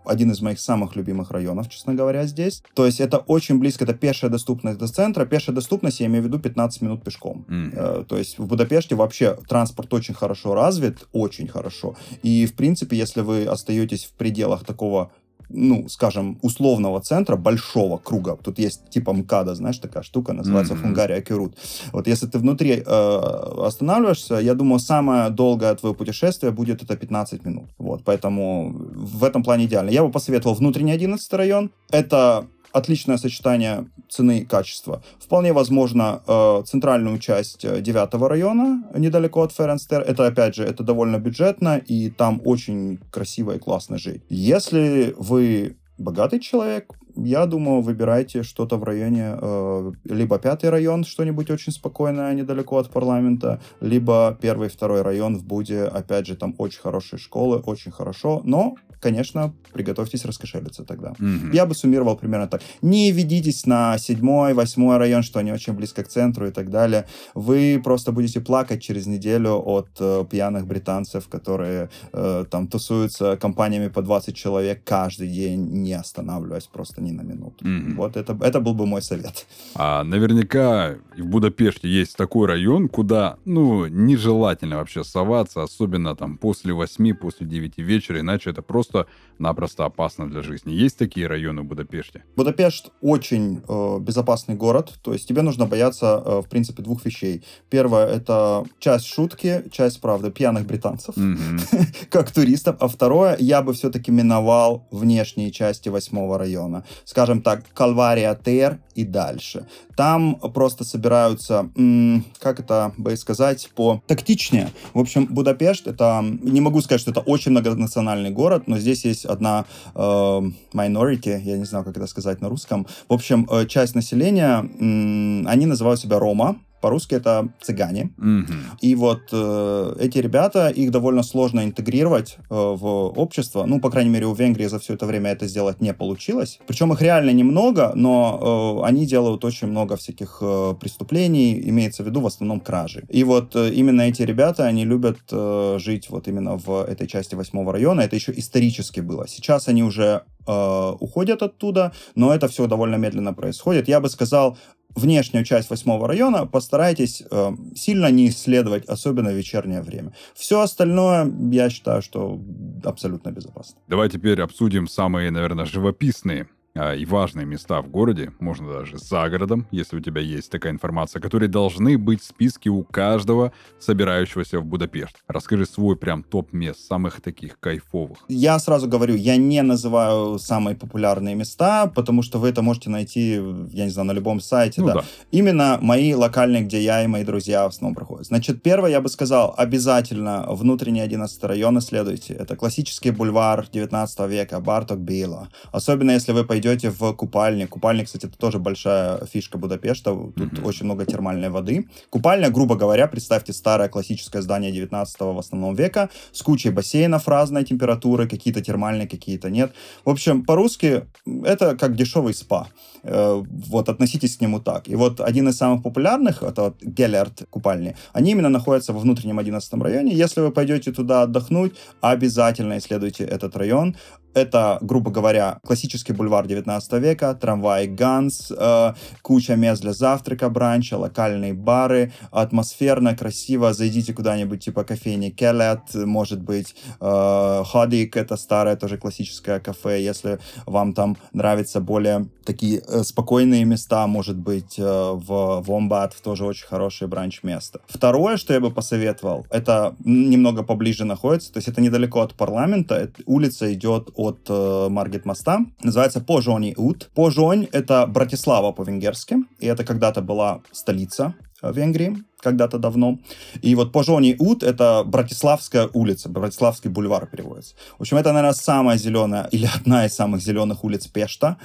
один из моих самых любимых районов, честно говоря, здесь. То есть это очень близко, это пешая доступность доступность до центра. Пешая доступность, я имею в виду 15 минут пешком. Mm-hmm. То есть в Будапеште вообще транспорт очень хорошо развит, очень хорошо. И, в принципе, если вы остаетесь в пределах такого ну, скажем, условного центра, большого круга. Тут есть типа МКАДа, знаешь, такая штука, называется mm-hmm. Фунгария Кюрут. Вот если ты внутри э, останавливаешься, я думаю, самое долгое твое путешествие будет это 15 минут. Вот, поэтому в этом плане идеально. Я бы посоветовал внутренний 11 район. Это отличное сочетание цены и качества. Вполне возможно э, центральную часть 9 э, района, недалеко от Ференстер. Это, опять же, это довольно бюджетно, и там очень красиво и классно жить. Если вы богатый человек, я думаю, выбирайте что-то в районе, э, либо пятый район, что-нибудь очень спокойное, недалеко от парламента, либо первый, второй район в Буде, опять же, там очень хорошие школы, очень хорошо, но конечно, приготовьтесь раскошелиться тогда. Мгм. Я бы суммировал примерно так. Не ведитесь на седьмой, восьмой район, что они очень близко к центру и так далее. Вы просто будете плакать через неделю от э, пьяных британцев, которые э, там тусуются компаниями по 20 человек каждый день, не останавливаясь просто ни на минуту. Мгм. Вот это, это был бы мой совет. А наверняка в Будапеште есть такой район, куда, ну, нежелательно вообще соваться, особенно там после восьми, после девяти вечера, иначе это просто-напросто опасно для жизни. Есть такие районы в Будапеште? Будапешт очень э, безопасный город, то есть тебе нужно бояться, э, в принципе, двух вещей. Первое — это часть шутки, часть, правда, пьяных британцев, Мгм. *laughs* как туристов. А второе, я бы все-таки миновал внешние части восьмого района. Скажем так, Кальвария Тер и дальше. Там просто собираются, м, как это бы сказать, по тактичнее. В общем, Будапешт, это, не могу сказать, что это очень многонациональный город, но здесь есть одна э, minority, я не знаю, как это сказать на русском. В общем, э, часть населения, они называют себя Рома, по-русски это цыгане. Мгм. И вот э, эти ребята, их довольно сложно интегрировать э, в общество. Ну, по крайней мере, у Венгрии за все это время это сделать не получилось. Причем их реально немного, но э, они делают очень много всяких э, преступлений, имеется в виду в основном кражи. И вот э, именно эти ребята, они любят э, жить вот именно в этой части восьмого района. Это еще исторически было. Сейчас они уже э, уходят оттуда, но это все довольно медленно происходит. Я бы сказал, внешнюю часть восьмого района постарайтесь э, сильно не исследовать, особенно в вечернее время. Все остальное, я считаю, что абсолютно безопасно. Давай теперь обсудим самые, наверное, живописные и важные места в городе, можно даже за городом, если у тебя есть такая информация, которые должны быть в списке у каждого собирающегося в Будапешт. Расскажи свой прям топ мест, самых таких кайфовых. Я сразу говорю, я не называю самые популярные места, потому что вы это можете найти, я не знаю, на любом сайте. Ну да. да. Именно мои локальные, где я и мои друзья в основном проходят. Значит, первое, я бы сказал, обязательно внутренний 11 район исследуйте. Это классический бульвар 19 века, Барток Била. Особенно, если вы пойдете в купальни. Купальни, кстати, это тоже большая фишка Будапешта. Тут Мгм. очень много термальной воды. Купальня, грубо говоря, представьте старое классическое здание 19 в основном века с кучей бассейнов разной температуры, какие-то термальные, какие-то нет. В общем, по-русски это как дешевый спа. Э, Вот, относитесь к нему так. И вот один из самых популярных, это вот Геллерт купальни, они именно находятся во внутреннем 11 районе. Если вы пойдете туда отдохнуть, обязательно исследуйте этот район. Это, грубо говоря, классический бульвар 19 века, трамвай Ганс, э, куча мест для завтрака, бранча, локальные бары, атмосферно, красиво. Зайдите куда-нибудь типа кофейни Келет, может быть, э, Ходик, это старое тоже классическое кафе. Если вам там нравятся более такие э, спокойные места, может быть, э, в Вомбат тоже очень хорошее бранч-место. Второе, что я бы посоветовал, это немного поближе находится, то есть это недалеко от парламента, улица идет от э, Маргет моста, называется Пожони Ут. Пожонь — это Братислава по-венгерски, и это когда-то была столица э, Венгрии, когда-то давно. И вот Пожони Ут — это Братиславская улица, Братиславский бульвар переводится. В общем, это, наверное, самая зеленая или одна из самых зеленых улиц Пешта.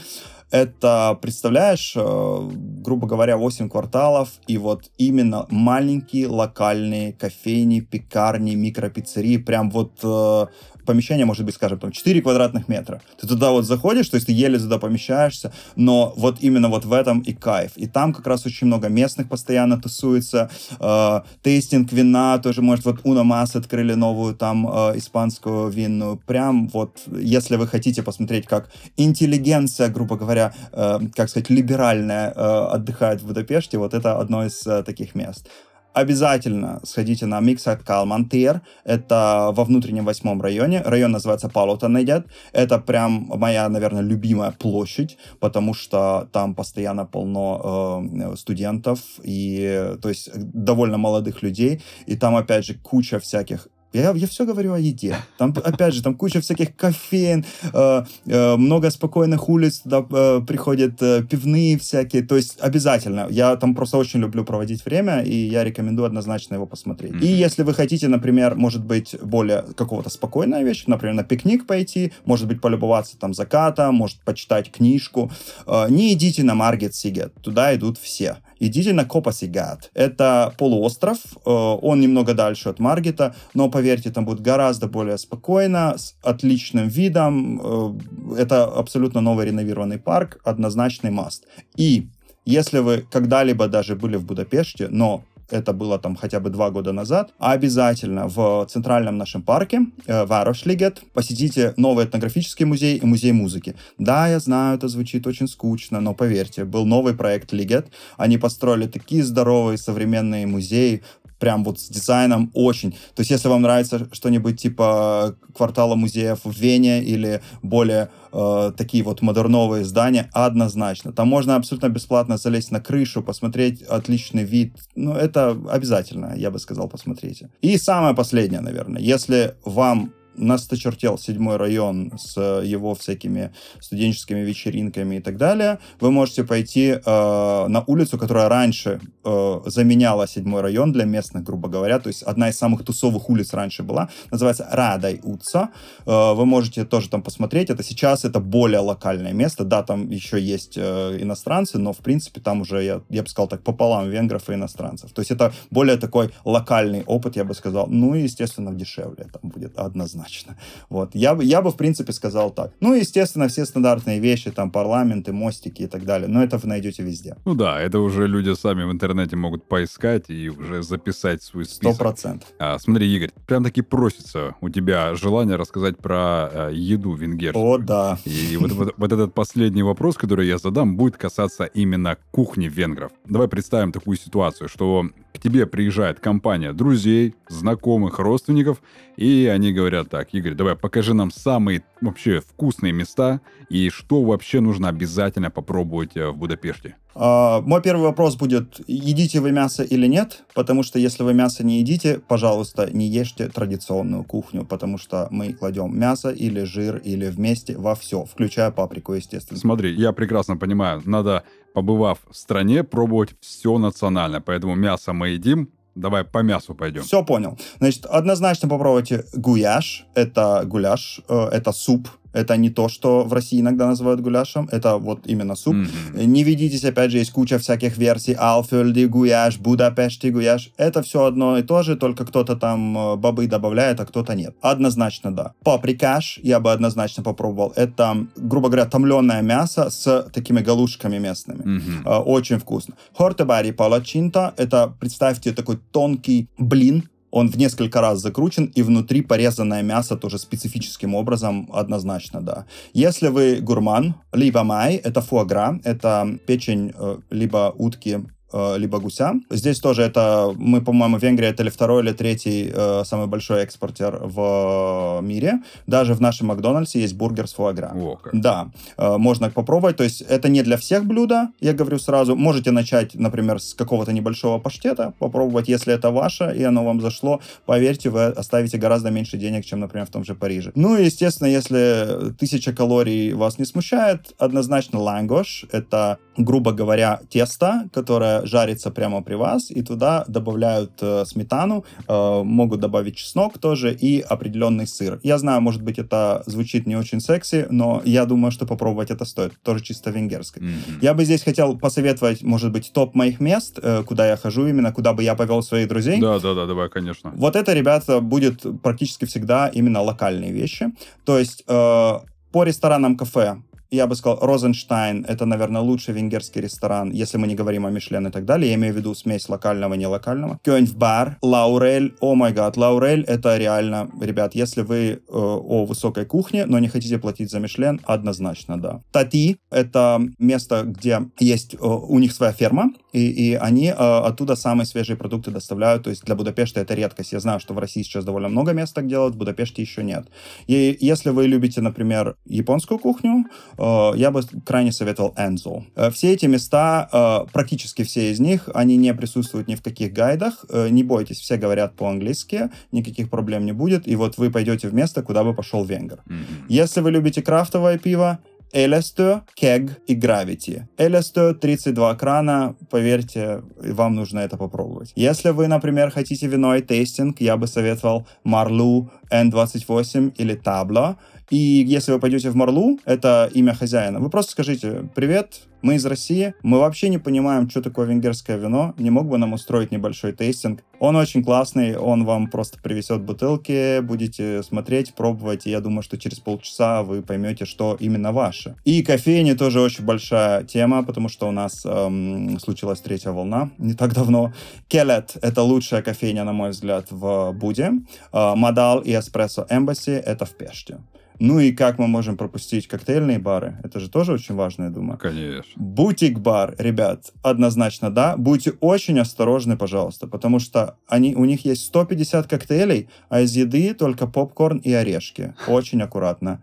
Это, представляешь, э, грубо говоря, 8 кварталов, и вот именно маленькие локальные кофейни, пекарни, микропиццерии, прям вот э, помещение может быть, скажем, там 4 квадратных метра. Ты туда вот заходишь, то есть ты еле туда помещаешься, но вот именно вот в этом и кайф. И там как раз очень много местных постоянно тусуется. Э, тейстинг вина тоже, может, вот Уна Мас открыли новую там э, испанскую винную. Прям вот, если вы хотите посмотреть, как интеллигенция, грубо говоря, э, как сказать, либеральная э, отдыхает в Будапеште, вот это одно из э, таких мест. Обязательно сходите на Миксат Калмантир. Это во внутреннем восьмом районе. Район называется Палотанедят. Это прям моя, наверное, любимая площадь, потому что там постоянно полно э, студентов и, то есть, довольно молодых людей. И там, опять же, куча всяких я, я все говорю о еде. Там, опять же, там куча всяких кофеин, э, э, много спокойных улиц, туда э, приходят э, пивные всякие. То есть обязательно. Я там просто очень люблю проводить время, и я рекомендую однозначно его посмотреть. Мгм. И если вы хотите, например, может быть, более какого-то спокойная вещь, например, на пикник пойти, может быть, полюбоваться там закатом, может почитать книжку, э, не идите на Маргет Сигет. Туда идут все. Идите на Копасигат. Это полуостров, э, он немного дальше от Маргета, но, поверьте, там будет гораздо более спокойно, с отличным видом. Э, это абсолютно новый реновированный парк, однозначный маст. И если вы когда-либо даже были в Будапеште, но это было там хотя бы два года назад, обязательно в центральном нашем парке э, Варошлигет посетите новый этнографический музей и музей музыки. Да, я знаю, это звучит очень скучно, но поверьте, был новый проект Лигет. Они построили такие здоровые современные музеи, прям вот с дизайном очень. То есть, если вам нравится что-нибудь типа квартала музеев в Вене или более э, такие вот модерновые здания, однозначно. Там можно абсолютно бесплатно залезть на крышу, посмотреть отличный вид. Ну, это обязательно, я бы сказал, посмотрите. И самое последнее, наверное. Если вам насточертел седьмой район с его всякими студенческими вечеринками и так далее, вы можете пойти э, на улицу, которая раньше э, заменяла седьмой район для местных, грубо говоря, то есть одна из самых тусовых улиц раньше была, называется Радай Уца. Э, вы можете тоже там посмотреть, это сейчас это более локальное место, да, там еще есть э, иностранцы, но в принципе там уже, я, я бы сказал так, пополам венгров и иностранцев. То есть это более такой локальный опыт, я бы сказал, ну и, естественно, дешевле там будет однозначно однозначно. Вот. Я, бы, я бы, в принципе, сказал так. Ну, естественно, все стандартные вещи, там, парламенты, мостики и так далее, но это вы найдете везде. Ну да, это уже люди сами в интернете могут поискать и уже записать свой список. Сто процентов. А, смотри, Игорь, прям таки просится у тебя желание рассказать про а, еду венгерскую. О, да. И вот, вот, вот этот последний вопрос, который я задам, будет касаться именно кухни венгров. Давай представим такую ситуацию, что к тебе приезжает компания друзей, знакомых, родственников, и они говорят так, Игорь, давай покажи нам самые вообще вкусные места и что вообще нужно обязательно попробовать э, в Будапеште. Uh, мой первый вопрос будет, едите вы мясо или нет? Потому что если вы мясо не едите, пожалуйста, не ешьте традиционную кухню, потому что мы кладем мясо или жир или вместе во все, включая паприку, естественно. Смотри, я прекрасно понимаю, надо, побывав в стране, пробовать все национальное, поэтому мясо мы едим, Давай по мясу пойдем. Все понял. Значит, однозначно попробуйте гуяш. Это гуляш, э, это суп это не то, что в России иногда называют гуляшем, это вот именно суп. Mm-hmm. Не ведитесь, опять же, есть куча всяких версий. Алфельди гуяш, Будапешти гуяш. Это все одно и то же, только кто-то там э, бобы добавляет, а кто-то нет. Однозначно да. Паприкаш я бы однозначно попробовал. Это, грубо говоря, томленое мясо с такими галушками местными. Mm-hmm. Очень вкусно. Хортебари палачинта. Это, представьте, такой тонкий блин, он в несколько раз закручен, и внутри порезанное мясо тоже специфическим образом, однозначно, да. Если вы гурман, либо май, это фуагра, это печень э, либо утки либо гуся. Здесь тоже это, мы, по-моему, Венгрия это или второй, или третий э, самый большой экспортер в мире. Даже в нашем Макдональдсе есть бургер с фуагра. О, как. Да, э, можно попробовать. То есть это не для всех блюда, я говорю сразу. Можете начать, например, с какого-то небольшого паштета, попробовать, если это ваше, и оно вам зашло. Поверьте, вы оставите гораздо меньше денег, чем, например, в том же Париже. Ну и, естественно, если тысяча калорий вас не смущает, однозначно лангош. Это, грубо говоря, тесто, которое жарится прямо при вас, и туда добавляют э, сметану, э, могут добавить чеснок тоже и определенный сыр. Я знаю, может быть, это звучит не очень секси, но я думаю, что попробовать это стоит. Тоже чисто венгерской. Mm-hmm. Я бы здесь хотел посоветовать, может быть, топ моих мест, э, куда я хожу именно, куда бы я повел своих друзей. Да, да, да, давай, конечно. Вот это, ребята, будет практически всегда именно локальные вещи. То есть э, по ресторанам кафе я бы сказал, Розенштайн — это, наверное, лучший венгерский ресторан, если мы не говорим о Мишлен и так далее. Я имею в виду смесь локального и нелокального. Кёньфбар, Лаурель, о май гад, Лаурель — это реально, ребят, если вы э, о высокой кухне, но не хотите платить за Мишлен, однозначно, да. Тати — это место, где есть э, у них своя ферма, и, и они э, оттуда самые свежие продукты доставляют. То есть для Будапешта это редкость. Я знаю, что в России сейчас довольно много мест так делают, в Будапеште еще нет. И если вы любите, например, японскую кухню, Э, я бы крайне советовал Enzo. Э, все эти места, э, практически все из них, они не присутствуют ни в каких гайдах. Не бойтесь, все говорят по-английски, никаких проблем не будет. И вот вы пойдете в место, куда бы пошел венгер. Mm-hmm. Если вы любите крафтовое пиво, Элесто, Кег и Gravity. Элесто 32 крана, поверьте, вам нужно это попробовать. Если вы, например, хотите вино и тейстинг, я бы советовал Марлу N28 или Табло. И если вы пойдете в Марлу, это имя хозяина, вы просто скажите «Привет, мы из России, мы вообще не понимаем, что такое венгерское вино, не мог бы нам устроить небольшой тестинг. Он очень классный, он вам просто привезет бутылки, будете смотреть, пробовать, и я думаю, что через полчаса вы поймете, что именно ваше. И кофейни тоже очень большая тема, потому что у нас эм, случилась третья волна не так давно. Келет — это лучшая кофейня, на мой взгляд, в Буде. Э, Мадал и Эспрессо Эмбасси — это в Пеште. Ну и как мы можем пропустить коктейльные бары? Это же тоже очень важно, я думаю. Конечно. Бутик-бар, ребят, однозначно да. Будьте очень осторожны, пожалуйста, потому что они, у них есть 150 коктейлей, а из еды только попкорн и орешки. Очень аккуратно.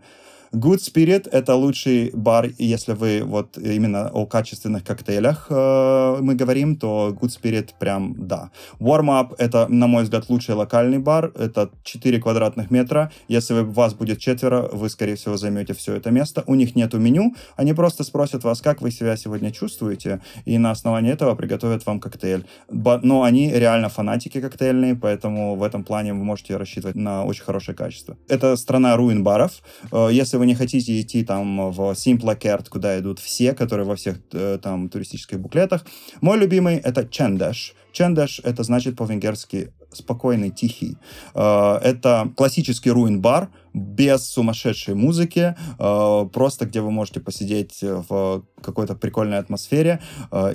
Good Spirit — это лучший бар, если вы вот именно о качественных коктейлях э, мы говорим, то Good Spirit прям да. Warm Up — это, на мой взгляд, лучший локальный бар. Это 4 квадратных метра. Если вас будет четверо, вы, скорее всего, займете все это место. У них нету меню. Они просто спросят вас, как вы себя сегодня чувствуете, и на основании этого приготовят вам коктейль. Но они реально фанатики коктейльные, поэтому в этом плане вы можете рассчитывать на очень хорошее качество. Это страна руин баров. Э, если вы не хотите идти там в Simple Kert, куда идут все, которые во всех э, там туристических буклетах, мой любимый это Чендеш. Чендеш это значит по-венгерски спокойный, тихий. Э, это классический руин-бар, без сумасшедшей музыки, э, просто где вы можете посидеть в какой-то прикольной атмосфере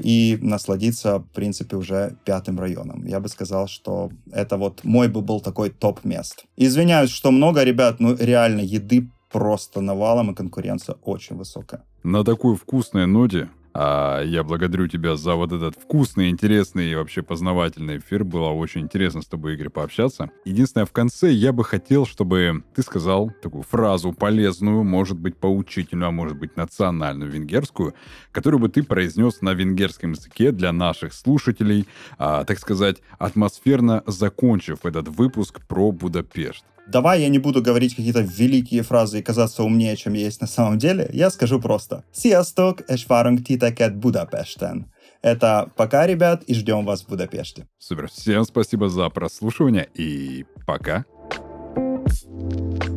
и насладиться, в принципе, уже пятым районом. Я бы сказал, что это вот мой бы был такой топ мест. Извиняюсь, что много, ребят, ну реально еды просто навалом, и конкуренция очень высокая. На такой вкусной ноте а я благодарю тебя за вот этот вкусный, интересный и вообще познавательный эфир. Было очень интересно с тобой, Игорь, пообщаться. Единственное, в конце я бы хотел, чтобы ты сказал такую фразу полезную, может быть, поучительную, а может быть, национальную венгерскую, которую бы ты произнес на венгерском языке для наших слушателей, а, так сказать, атмосферно закончив этот выпуск про Будапешт. Давай я не буду говорить какие-то великие фразы и казаться умнее, чем я есть на самом деле. Я скажу просто. Sziasztok, és várunk titeket Budapesten. Это пока, ребят, и ждем вас в Будапеште. Супер. Всем спасибо за прослушивание и пока. thank you